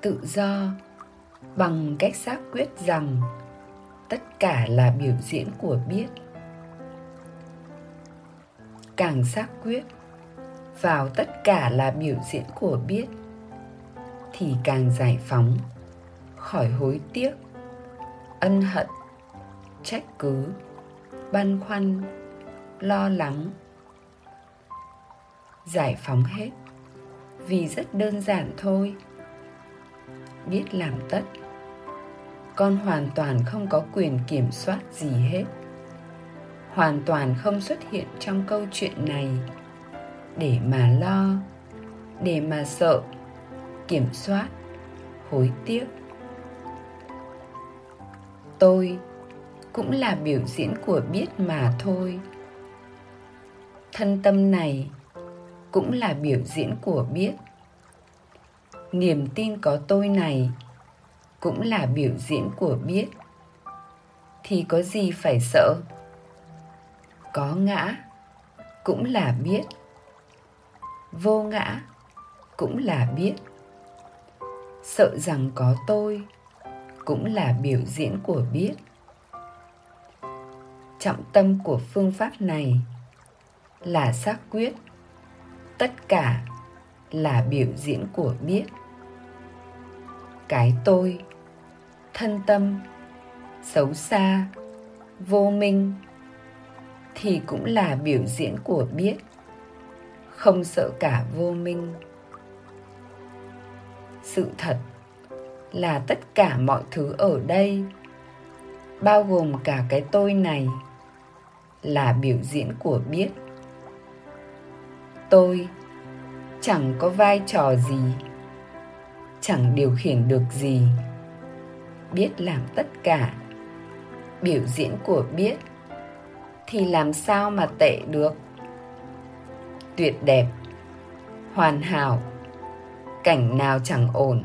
tự do bằng cách xác quyết rằng tất cả là biểu diễn của biết. Càng xác quyết vào tất cả là biểu diễn của biết thì càng giải phóng khỏi hối tiếc, ân hận, trách cứ, băn khoăn, lo lắng. Giải phóng hết vì rất đơn giản thôi biết làm tất. Con hoàn toàn không có quyền kiểm soát gì hết. Hoàn toàn không xuất hiện trong câu chuyện này. Để mà lo, để mà sợ, kiểm soát, hối tiếc. Tôi cũng là biểu diễn của biết mà thôi. Thân tâm này cũng là biểu diễn của biết niềm tin có tôi này cũng là biểu diễn của biết. Thì có gì phải sợ? Có ngã cũng là biết. Vô ngã cũng là biết. Sợ rằng có tôi cũng là biểu diễn của biết. Trọng tâm của phương pháp này là xác quyết. Tất cả là biểu diễn của biết cái tôi. Thân tâm, xấu xa, vô minh thì cũng là biểu diễn của biết. Không sợ cả vô minh. Sự thật là tất cả mọi thứ ở đây, bao gồm cả cái tôi này, là biểu diễn của biết. Tôi chẳng có vai trò gì chẳng điều khiển được gì. Biết làm tất cả. Biểu diễn của biết thì làm sao mà tệ được? Tuyệt đẹp, hoàn hảo, cảnh nào chẳng ổn?